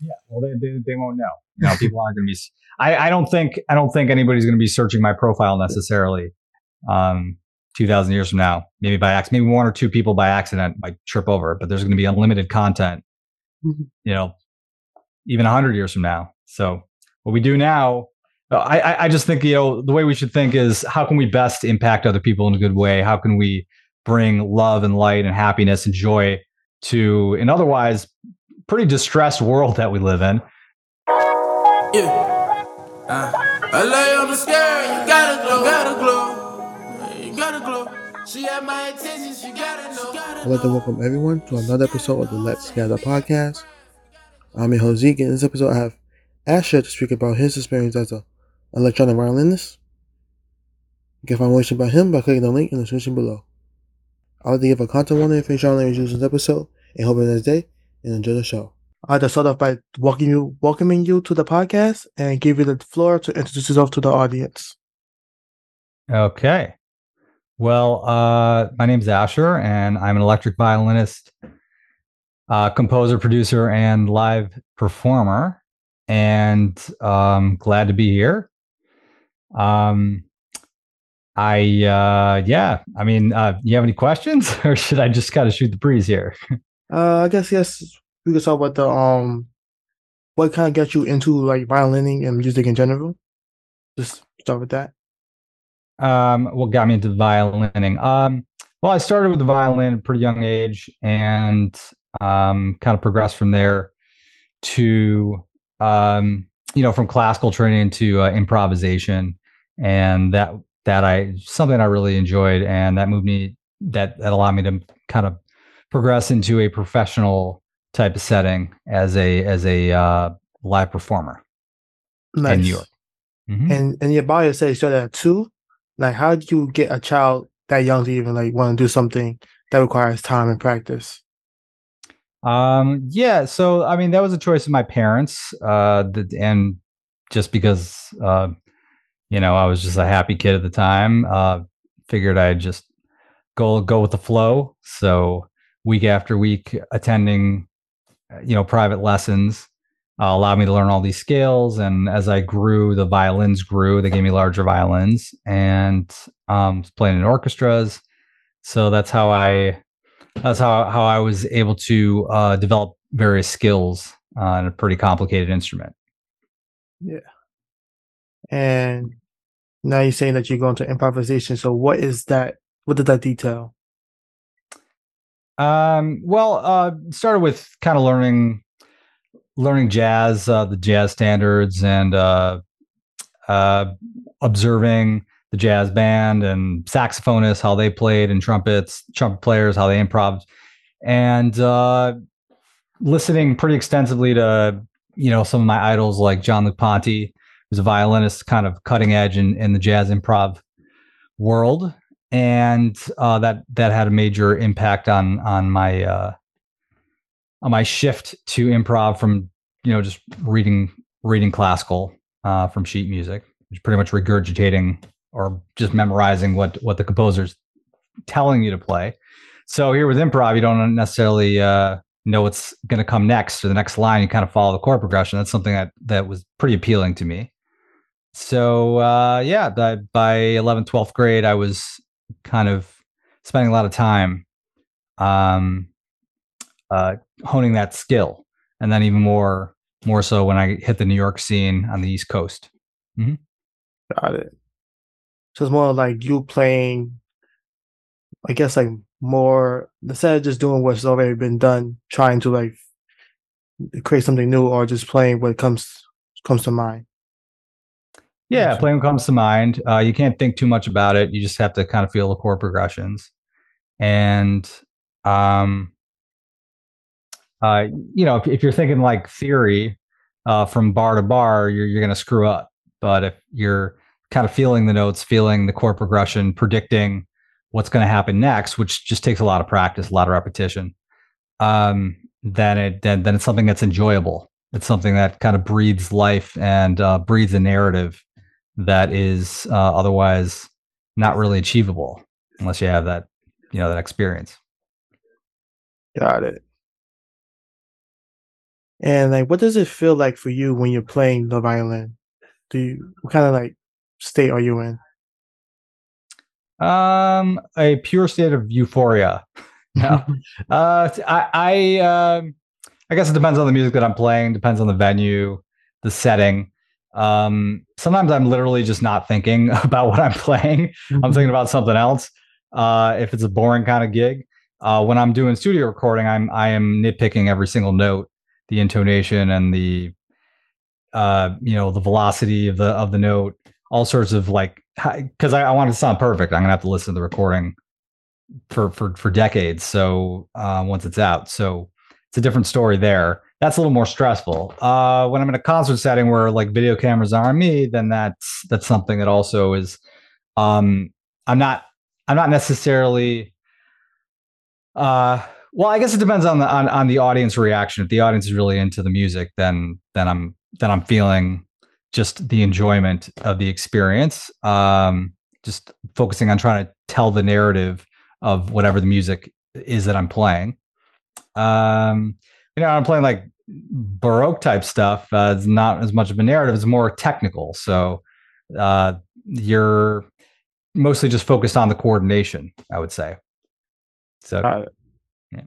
Yeah, well, they, they, they won't know. You know, people aren't going to be. I, I don't think I don't think anybody's going to be searching my profile necessarily. Um, two thousand years from now, maybe by accident, maybe one or two people by accident might trip over it, but there's going to be unlimited content. Mm-hmm. You know, even hundred years from now. So what we do now, I I just think you know the way we should think is how can we best impact other people in a good way? How can we bring love and light and happiness and joy to an otherwise pretty distressed world that we live in. Yeah. Uh, I lay on the scale, you gotta glow, gotta glow. You gotta glow. She had my attention, she gotta know. I'd like to welcome everyone to another episode of the Let's Gather podcast. I'm your host Zeke, and in this episode I have Asher to speak about his experience as an electronic violinist. You can find more information about him by clicking the link in the description below. I'd like to give a content warning if you're language in this episode, and hope you have a nice day and enjoy the show. I'd like start off by welcoming you, welcoming you to the podcast and give you the floor to introduce yourself to the audience. Okay. Well, uh, my name is Asher, and I'm an electric violinist, uh, composer, producer, and live performer. And um, glad to be here. Um, I uh, yeah, I mean, uh, you have any questions, or should I just kind of shoot the breeze here? Uh, I guess yes. We could talk about the um, what kind of got you into like violining and music in general. Just start with that. Um, what got me into violining? Um, well, I started with the violin at a pretty young age, and um, kind of progressed from there to um, you know, from classical training to uh, improvisation, and that that I something I really enjoyed, and that moved me that that allowed me to kind of progress into a professional type of setting as a as a uh, live performer nice. in New York. Mm-hmm. And and your bio says you started at two. Like, how do you get a child that young to even like want to do something that requires time and practice? Um, yeah. So, I mean, that was a choice of my parents, uh, and just because, uh, you know, I was just a happy kid at the time, uh, figured I'd just go go with the flow. So, week after week attending you know private lessons uh, allowed me to learn all these scales. And as i grew the violins grew. They gave me larger violins and um, playing in orchestras. So that's how i that's how, how i was able to uh, develop various skills on a pretty complicated instrument. Yeah. And now you're saying that you're going to improvisation. So what is that what does that detail um, well, uh, started with kind of learning learning jazz, uh, the jazz standards, and uh, uh, observing the jazz band and saxophonists how they played, and trumpets, trumpet players how they improv, and uh, listening pretty extensively to you know some of my idols like Jean-Luc Ponty, who's a violinist, kind of cutting edge in in the jazz improv world and uh, that that had a major impact on on my uh, on my shift to improv from you know just reading reading classical uh, from sheet music, just pretty much regurgitating or just memorizing what what the composer's telling you to play. So here with improv, you don't necessarily uh, know what's going to come next or the next line. You kind of follow the chord progression. That's something that that was pretty appealing to me. So uh, yeah, by, by 11th, 12th grade, I was kind of spending a lot of time um, uh, honing that skill, and then even more more so when I hit the New York scene on the East Coast. Mm-hmm. Got it. So it's more like you playing, I guess, like more instead of just doing what's already been done, trying to like create something new, or just playing what comes comes to mind. Yeah, playing comes to mind. Uh, you can't think too much about it. You just have to kind of feel the chord progressions, and um, uh, you know, if, if you're thinking like theory uh, from bar to bar, you're you're going to screw up. But if you're kind of feeling the notes, feeling the chord progression, predicting what's going to happen next, which just takes a lot of practice, a lot of repetition, um, then it then then it's something that's enjoyable. It's something that kind of breathes life and uh, breathes a narrative that is uh, otherwise not really achievable unless you have that you know that experience got it And like, what does it feel like for you when you're playing the violin? Do you what kind of like state are you in? Um, a pure state of euphoria. no, uh, I, I, um, I guess it depends on the music that I'm playing. Depends on the venue, the setting. Um, sometimes I'm literally just not thinking about what I'm playing. I'm thinking about something else. Uh, if it's a boring kind of gig, uh, when I'm doing studio recording, I'm I am nitpicking every single note, the intonation and the, uh, you know, the velocity of the of the note, all sorts of like because I, I, want it to sound perfect. I'm gonna have to listen to the recording for for for decades. So uh, once it's out, so it's a different story there. That's a little more stressful. Uh, when I'm in a concert setting where like video cameras are on me, then that's that's something that also is. Um, I'm not I'm not necessarily. Uh, well, I guess it depends on the on, on the audience reaction. If the audience is really into the music, then then I'm then I'm feeling just the enjoyment of the experience. Um, just focusing on trying to tell the narrative of whatever the music is that I'm playing. Um, you know, I'm playing like Baroque type stuff. Uh, it's not as much of a narrative; it's more technical. So uh, you're mostly just focused on the coordination, I would say. So, uh, yeah.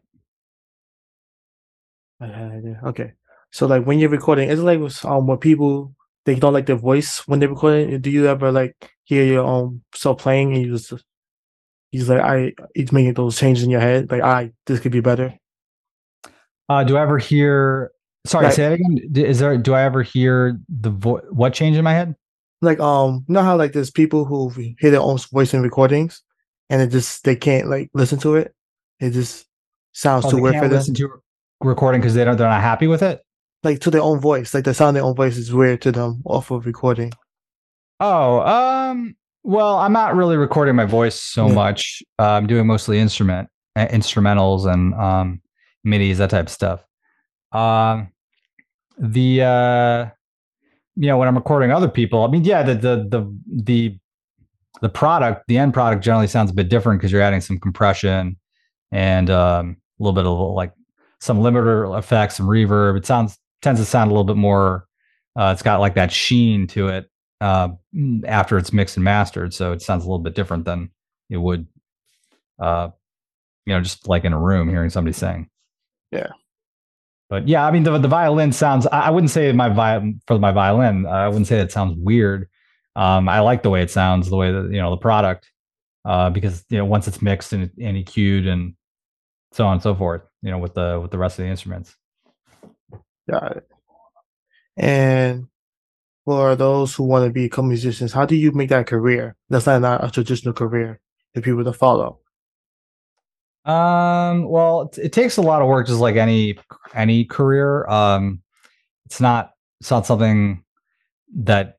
I had idea. Okay, so like when you're recording, it's like um, when people they don't like their voice when they're recording. Do you ever like hear your own self playing and you just he's like I it's making those changes in your head like I this could be better. Uh, do I ever hear? Sorry, like, say that again. Is there? Do I ever hear the vo- what change in my head? Like um, you know how like there's people who hear their own voice in recordings, and it just they can't like listen to it. It just sounds oh, too weird for them. Listen to recording because they don't they're not happy with it like to their own voice. Like the sound of their own voice is weird to them off of recording. Oh, um, well, I'm not really recording my voice so yeah. much. Uh, I'm doing mostly instrument uh, instrumentals and um MIDIs, that type of stuff. Um, the uh, you know, when I'm recording other people, I mean, yeah, the the the the the product, the end product generally sounds a bit different because you're adding some compression and um, a little bit of like some limiter effects, some reverb. It sounds tends to sound a little bit more. Uh, it's got like that sheen to it uh, after it's mixed and mastered, so it sounds a little bit different than it would, uh, you know, just like in a room hearing somebody sing. Yeah. But yeah, I mean the the violin sounds. I, I wouldn't say my vi- for my violin. I wouldn't say it sounds weird. Um, I like the way it sounds, the way that you know the product, uh, because you know once it's mixed and, and EQ'd and so on and so forth, you know, with the with the rest of the instruments. Got it. And for those who want to become musicians, how do you make that career? That's not, not a traditional career for people to follow. Um, well, it, it, takes a lot of work, just like any any career. Um, it's not it's not something that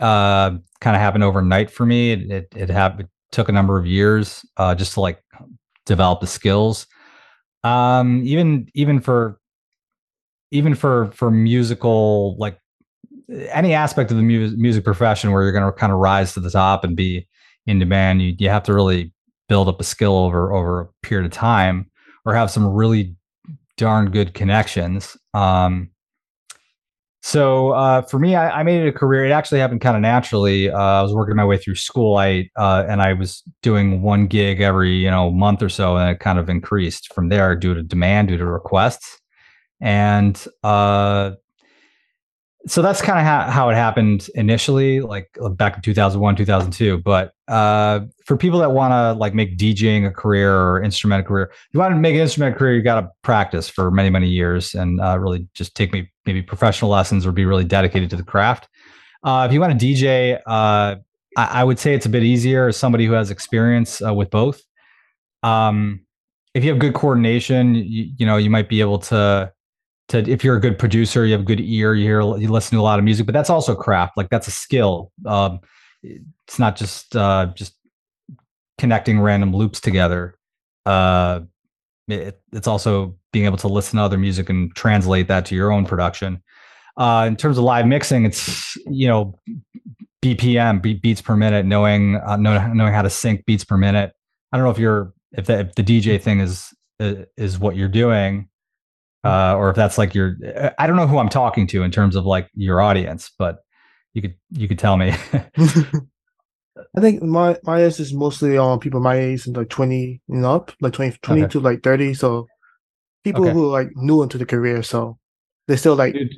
uh kind of happened overnight for me. It it, it, it took a number of years uh just to like develop the skills. Um, even even for even for for musical like any aspect of the mu- music profession where you're going to kind of rise to the top and be in demand you, you have to really build up a skill over over a period of time or have some really darn good connections um, so uh, for me I, I, made it a career it actually happened kind of naturally uh, i was working my way through school i uh, and i was doing one gig every you know month or so and it kind of increased from there due to demand due to requests and uh, so that's kind of how, how it happened initially like uh, back in 2001 2002 but uh, for people that want to like make djing a career or instrument a career you want to make an instrument career you got to practice for many many years and uh, really just take me maybe professional lessons or be really dedicated to the craft. Uh, if you want to dj uh, I, I, would say it's a bit easier as somebody who has experience uh, with both. Um, if you have good coordination you, you know you might be able to to if you're a good producer, you have a good ear, you hear you listen to a lot of music, but that's also craft. Like that's a skill. Um, it's not just uh, just connecting random loops together. Uh, it, it's also being able to listen to other music and translate that to your own production. Uh, in terms of live mixing, it's you know BPM beats per minute, knowing uh, knowing how to sync beats per minute. I don't know if you're if the, if the DJ thing is is what you're doing uh, or if that's like your. I don't know who I'm talking to in terms of like your audience, but you could you could tell me. I think my my age is mostly on people my age and like 20 and up, like 20, 20 Okay. to like 30. So people Okay. who are like new into the career, so they still like Dude.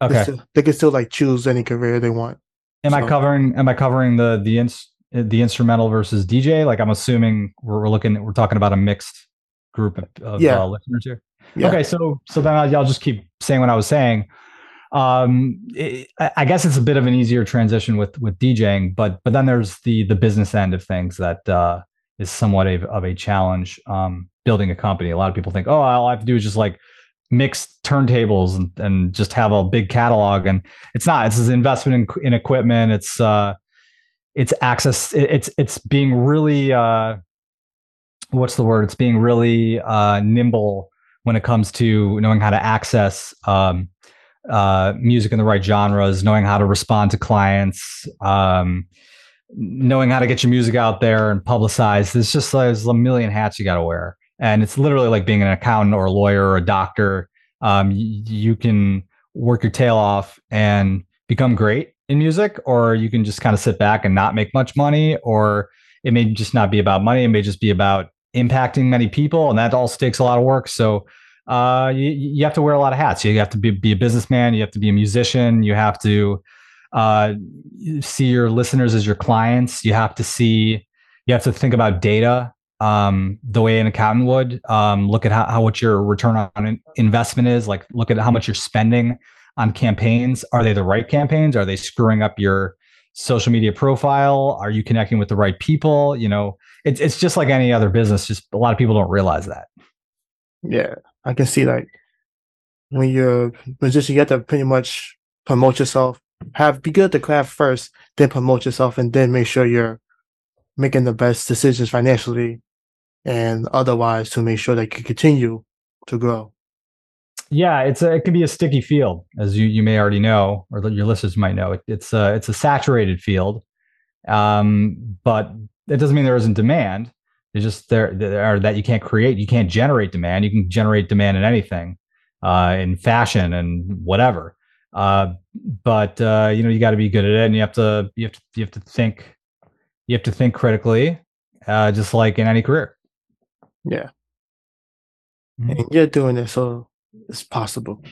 they, Okay. still, they can still like choose any career they want. Am I covering? Am I covering the the ins, the instrumental versus DJ? Like I'm assuming we're, we're looking we're talking about a mixed group of, of Yeah. uh, listeners here. Yeah. Okay, so so then I'll, just keep saying what I was saying. Um, it, I I guess it's a bit of an easier transition with with DJing, but but then there's the the business end of things that uh, is somewhat of, of a challenge. Um, building a company, a lot of people think, oh, all I have to do is just like mix turntables and, and just have a big catalog, and it's not. It's an investment in, in equipment. It's uh, it's access. it- It's it's being really uh, what's the word? It's being really uh, nimble when it comes to knowing how to access um, uh, music in the right genres, knowing how to respond to clients, um, knowing how to get your music out there and publicized. There's just there's a million hats you got to wear, and it's literally like being an accountant or a lawyer or a doctor. Um, you can work your tail off and become great in music, or you can just kind of sit back and not make much money, or it may just not be about money. It may just be about impacting many people, and that all takes a lot of work. So uh, you, you have to wear a lot of hats. You have to be, be a businessman. You have to be a musician. You have to uh, see your listeners as your clients. You have to see, you have to think about data um, the way an accountant would. Um, look at how, how what your return on investment is. Like look at how much you're spending on campaigns. Are they the right campaigns? Are they screwing up your social media profile? Are you connecting with the right people? You know, it's it's just like any other business. Just a lot of people don't realize that. Yeah. I can see like when you're a musician, you have to pretty much promote yourself. Have be good at the craft first, then promote yourself, and then make sure you're making the best decisions financially and otherwise to make sure that you continue to grow. Yeah, it's a, it can be a sticky field, as you you may already know, or that your listeners might know. It, it's a it's a saturated field, um, but it doesn't mean there isn't demand. It's just there, there are that you can't create, you can't generate demand. You can generate demand in anything, uh, in fashion and whatever. Uh, but uh, you know you got to be good at it, and you have to you have to you have to think you have to think critically, uh, just like in any career. Yeah. Mhm. And you're doing it, so it's possible.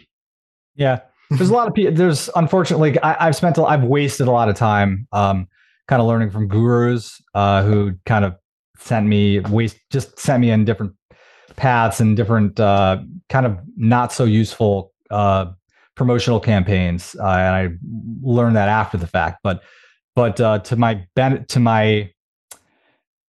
Yeah, there's a lot of people. There's unfortunately, I, I've spent, a, I've wasted a lot of time, um, kind of learning from gurus, uh, who kind of sent me waste, just sent me in different paths and different, uh, kind of not so useful, uh, promotional campaigns, uh, and I learned that after the fact. But, but uh, to my to my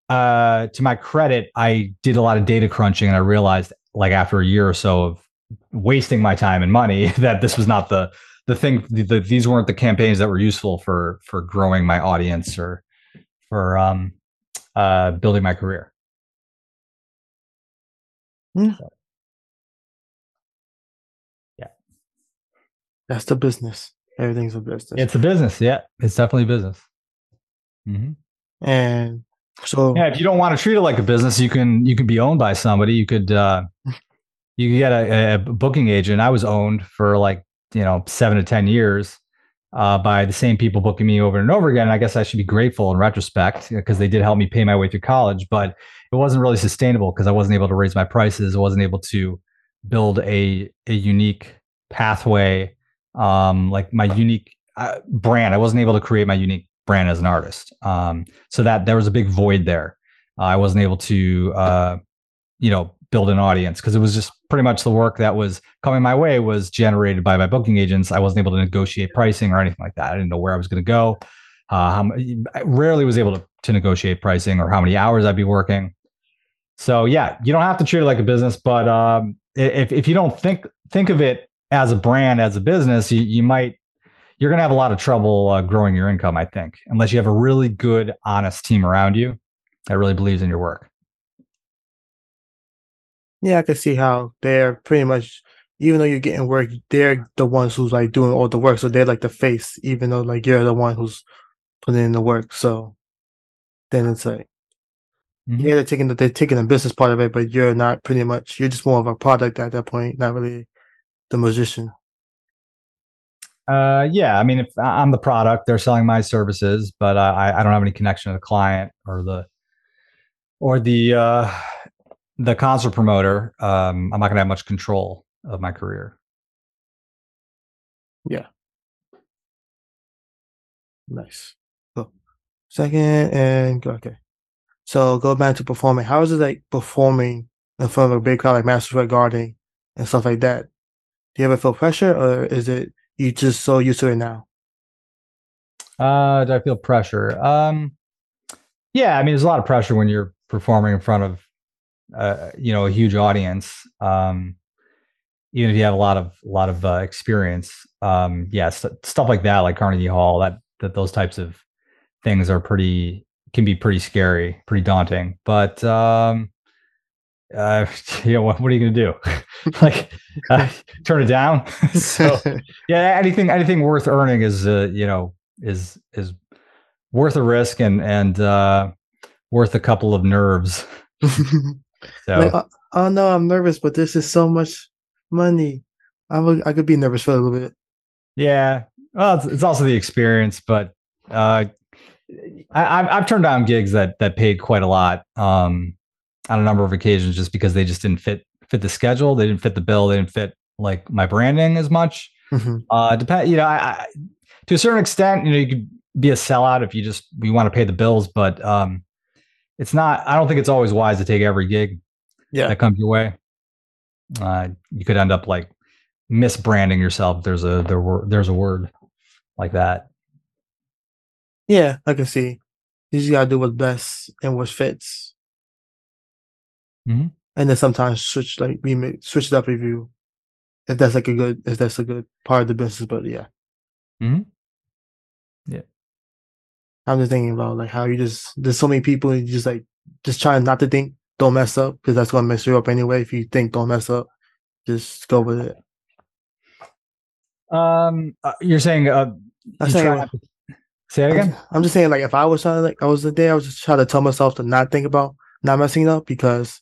uh, to my credit, I did a lot of data crunching, and I realized, like after a year or so of wasting my time and money that this was not the the thing the, the, these weren't the campaigns that were useful for for growing my audience or for um uh building my career Yeah. So, That's the business. Everything's a business. it's a business yeah it's definitely a business Mhm. and so yeah if you don't want to treat it like a business you can you can be owned by somebody you could uh you could get a, a booking agent i was owned for like you know seven to ten years uh, by the same people booking me over and over again. I guess I should be grateful in retrospect because they did help me pay my way through college, but it wasn't really sustainable because I wasn't able to raise my prices. I wasn't able to build a a unique pathway, um, like my unique uh, brand. I wasn't able to create my unique brand as an artist. Um, so that there was a big void there. Uh, I wasn't able to, uh, you know, build an audience because it was just pretty much the work that was coming my way was generated by my booking agents. I wasn't able to negotiate pricing or anything like that. I didn't know where I was going to go. Uh, I rarely was able to, to negotiate pricing or how many hours I'd be working. So yeah, you don't have to treat it like a business, but um, if if you don't think think of it as a brand, as a business, you, you might you're going to have a lot of trouble uh, growing your income. I think unless you have a really good, honest team around you that really believes in your work. Yeah, I can see how they're pretty much even though you're getting work, they're the ones who's like doing all the work. So they're like the face, even though like you're the one who's putting in the work. So then it's like Mm-hmm. Yeah, they're taking the they're taking the business part of it, but you're not pretty much you're just more of a product at that point, not really the musician. Uh, yeah, I mean, if I'm the product, they're selling my services, but I I don't have any connection to the client or the or the uh the concert promoter. Um, I'm not gonna have much control of my career. Yeah. Nice. Cool. Second and go okay. So go back to performing. How is it like performing in front of a big crowd like Madison Square Garden and stuff like that? Do you ever feel pressure or is it you just so used to it now? Uh, do I feel pressure? Um, yeah, I mean, there's a lot of pressure when you're performing in front of, uh, you know, a huge audience. Um, even if you have a lot of a lot of uh, experience, um, yeah, st- stuff like that, like Carnegie Hall, that that those types of things are pretty can be pretty scary, pretty daunting. But um, uh, you know, what, what are you going to do? like, uh, turn it down? so, yeah, anything anything worth earning is, uh, you know, is is worth a risk and and uh, worth a couple of nerves. So, like, uh, oh no, I'm nervous, but this is so much money. I would, I could be nervous for a little bit. Yeah, well, it's, it's also the experience, but uh, I, have turned down gigs that that paid quite a lot um, on a number of occasions just because they just didn't fit fit the schedule. They didn't fit the bill. They didn't fit like my branding as much. Mm-hmm. Uh, depend, you know, I, I, to a certain extent, you know, you could be a sellout if you just we want to pay the bills, but um, it's not. I don't think it's always wise to take every gig yeah. that comes your way. Uh, you could end up like misbranding yourself. There's a there were there's a word like that. Yeah, I can see. You just gotta do what's best and what fits. Mm-hmm. And then sometimes switch like we may switch it up if you if that's like a good if that's a good part of the business. But yeah. Mm-hmm. I'm just thinking about like how you just there's so many people you just like just trying not to think, don't mess up because that's gonna mess you up anyway. If you think don't mess up, just go with it. Um, uh, you're saying uh, I'm saying, Say it again. I'm just saying, like, if I was trying to, like, I was the day, I was just trying to tell myself to not think about not messing up because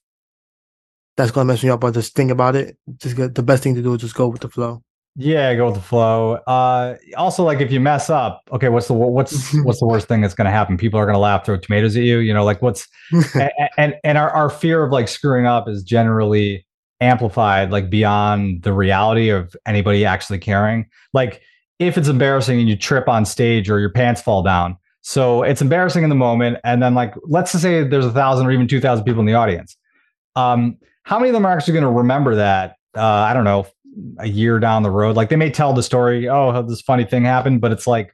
that's gonna mess me up. But just think about it. Just get the best thing to do is just go with the flow. Yeah, go with the flow. Uh, also, like, if you mess up, okay, what's the what's what's the worst thing that's gonna happen? People are gonna laugh, throw tomatoes at you. You know, like, what's and, and and our our fear of like screwing up is generally amplified, like, beyond the reality of anybody actually caring. Like if it's embarrassing and you trip on stage or your pants fall down. So it's embarrassing in the moment. And then, like, let's just say there's a thousand or even 2,000 people in the audience. Um, how many of them are actually going to remember that? Uh, I don't know, a year down the road. Like, they may tell the story, oh, this funny thing happened, but it's like,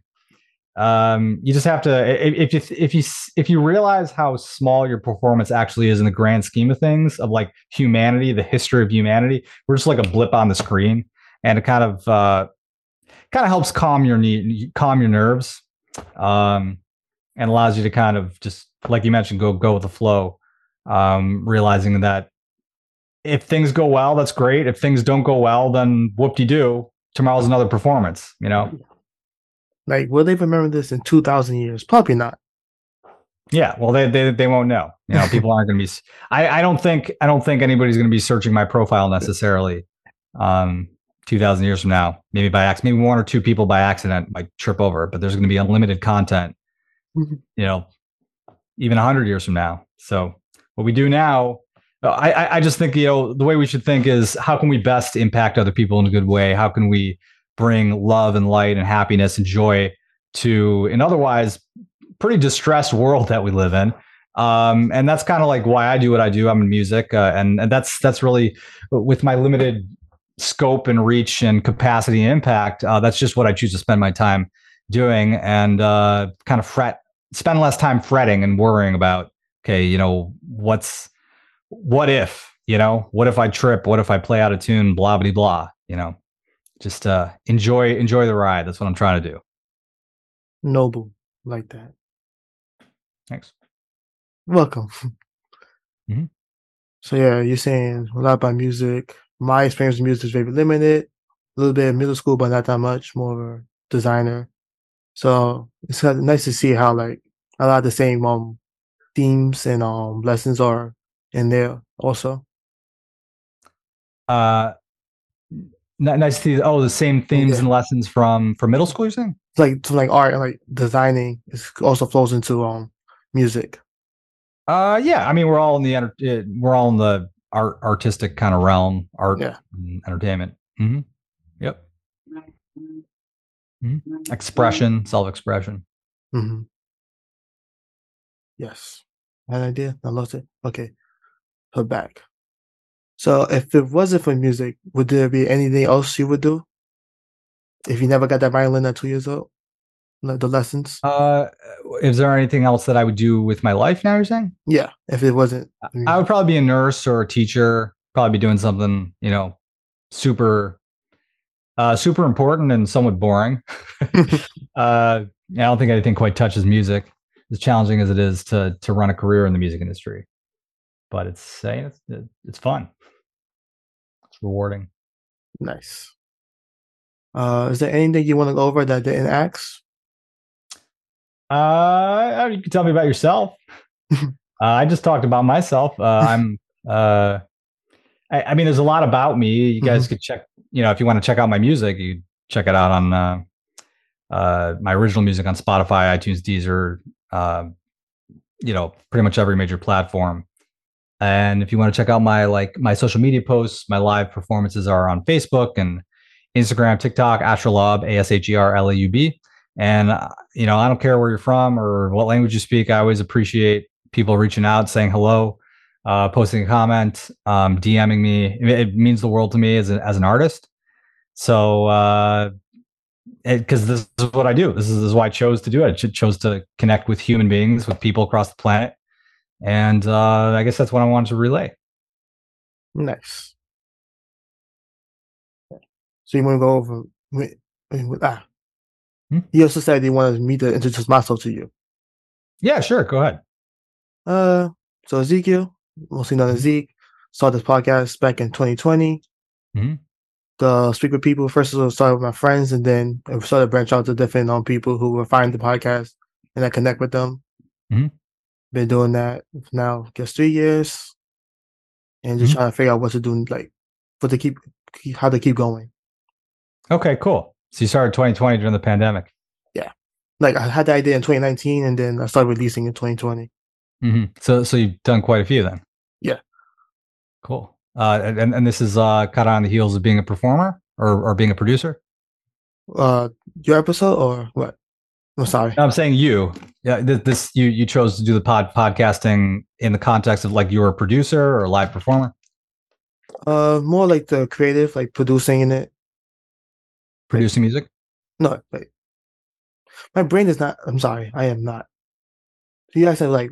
um, you just have to if you if you if you realize how small your performance actually is in the grand scheme of things of like humanity, the history of humanity, we're just like a blip on the screen, and it kind of uh, kind of helps calm your knee, calm your nerves, um, and allows you to kind of just like you mentioned, go go with the flow. Um, realizing that if things go well, that's great. If things don't go well, then whoop de doo. Tomorrow's another performance. You know. Like, will they remember this in two thousand years? Probably not. Yeah, well, they they they won't know. You know, people aren't going to be. I I don't think I don't think anybody's going to be searching my profile necessarily. Um, 2000 years from now maybe by accident maybe one or two people by accident might trip over but there's going to be unlimited content mm-hmm. you know even 100 years from now so what we do now I, I just think you know the way we should think is how can we best impact other people in a good way how can we bring love and light and happiness and joy to an otherwise pretty distressed world that we live in um, and that's kind of like why I do what I do. I'm in music, uh, and, and that's that's really with my limited scope and reach and capacity and impact, uh, that's just what I choose to spend my time doing and uh, kind of fret, spend less time fretting and worrying about, okay, you know, what's, what if, you know, what if I trip? What if I play out of tune? Blah, blah, blah, you know, just uh, enjoy, enjoy the ride. That's what I'm trying to do. Noble like that. Thanks. Welcome. Mm-hmm. So yeah, you're saying a lot about music, my experience with music is very limited. A little bit of middle school, but not that much. More of a designer. So it's nice to see how like a lot of the same um themes and um lessons are in there also? Uh, nice to see. Oh, the same themes Yeah. and lessons from from middle school. You're saying? It's like to like art and like designing is also flows into um music. Uh, yeah. I mean, we're all in the uh, we're all in the art artistic kind of realm, art, Yeah. and entertainment. hmm Yep. Mhm. Expression, self expression. Mm-hmm. Yes. An idea. I lost it. Okay. Her back. So if it wasn't for music, would there be anything else you would do? If you never got that violin at two years old? The lessons? Uh, is there anything else that I would do with my life now? You're saying? Yeah. If it wasn't for I would probably be a nurse or a teacher. Probably be doing something, you know, super, uh, super important and somewhat boring. uh, I don't think anything quite touches music, as challenging as it is to to run a career in the music industry. But it's saying it's it's fun. It's rewarding. nice. Uh is there anything you want to go over that I didn't ask? Uh, you can tell me about yourself. uh, I just talked about myself. Uh, I'm. Uh, I, I mean, there's a lot about me. You guys could check. You know, if you want to check out my music, you check it out on uh, uh, my original music on Spotify, iTunes, Deezer. Uh, you know, pretty much every major platform. And if you want to check out my like my social media posts, my live performances are on Facebook and Instagram, TikTok, AsherLaub, A S H E R L A U B. And uh, you know, I don't care where you're from or what language you speak. I always appreciate people reaching out, saying hello, uh, posting a comment, um, DMing me. It, means the world to me as, a, as an artist. So, uh, because this is what I do. This is, this is why I chose to do it. I chose to connect with human beings, with people across the planet, and uh, I guess that's what I wanted to relay. Nice. So you want to go over with, with ah. Hmm? You also said you wanted me to introduce myself to you. Yeah, sure. Go ahead. Uh, so Ezekiel, mostly known as Zeke, started this podcast back in 2020. Mhm. The speak with people first of all started with my friends, and then I started to branch out to different um, people who were finding the podcast, and I connect with them. Mhm. Been doing that now, I guess three years, and just Mhm. trying to figure out what to do, like, what to keep, keep how to keep going. Okay, cool. So you started 2020 during the pandemic. Yeah, like I had the idea in 2019, and then I started releasing in 2020. hmm So, so you've done quite a few then. Yeah. Cool. Uh, and and this is uh, kind of on the heels of being a performer or or being a producer. Uh, your episode or what? I'm sorry. No, I'm saying you. Yeah, this, this you you chose to do the pod podcasting in the context of like you're a producer or a live performer, Uh, more like the creative, like producing in it. producing music. No, like my brain is not. I'm sorry, I am not. You guys said like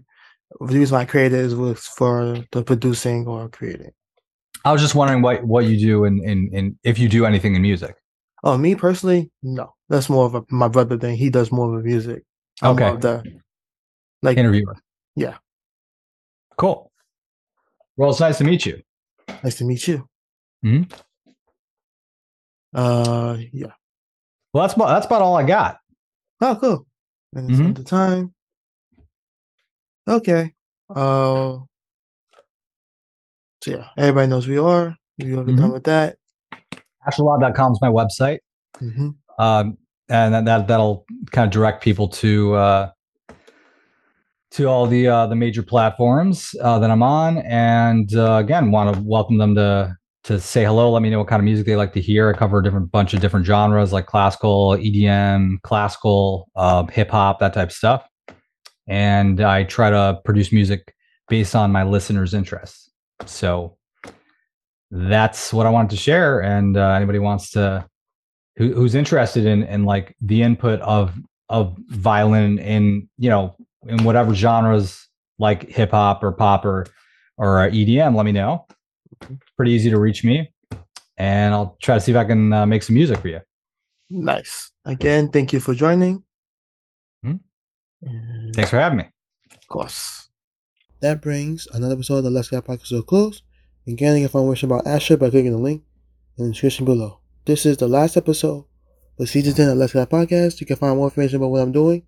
the reason why I created is was for the producing or creating. I was just wondering what what you do in in in if you do anything in music. Oh, me personally, no. That's more of a my brother thing. He does more of the music. I'm Okay. more the like Interviewer. Yeah. Cool. Well, it's nice to meet you. nice to meet you. Mhm. Uh, yeah. Well, that's about, that's about all I got. Oh, cool. And it's Mhm. the time. Okay. Uh. So yeah, everybody knows who we are. You're done Mhm. with that. AsherLaub.com is my website. hmm um, and that, that that'll kind of direct people to uh, to all the uh, the major platforms uh, that I'm on. And uh, again, want to welcome them to to say hello. Let me know what kind of music they like to hear. I cover a different bunch of different genres like classical, EDM, classical, uh, hip hop, that type of stuff. And I try to produce music based on my listeners' interests. So that's what I wanted to share. And uh, anybody wants to who, who's interested in in like the input of of violin in you know in whatever genres like hip hop or pop or or uh, EDM, let me know. Pretty easy to reach me, and I'll try to see if I can uh, make some music for you. Nice. Again, thank you for joining. Hmm. Thanks for having me. Of course. That brings another episode of the Let's Gather Podcast to a close. Again, you can find more information about Asher by clicking the link in the description below. This is the last episode of season 10 of Let's Gather Podcast. You can find more information about what I'm doing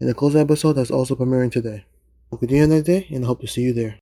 in the closing episode that's also premiering today. Good day another day, and I hope to see you there.